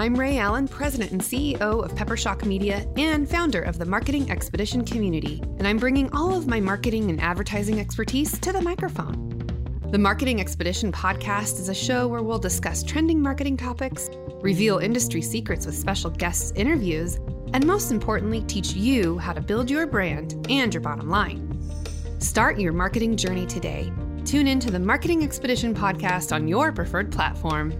I'm Ray Allen, President and CEO of Peppershock Media and founder of the Marketing Expedition community, and I'm bringing all of my marketing and advertising expertise to the microphone. The Marketing Expedition podcast is a show where we'll discuss trending marketing topics, reveal industry secrets with special guests' interviews, and most importantly, teach you how to build your brand and your bottom line. Start your marketing journey today. Tune in to the Marketing Expedition podcast on your preferred platform.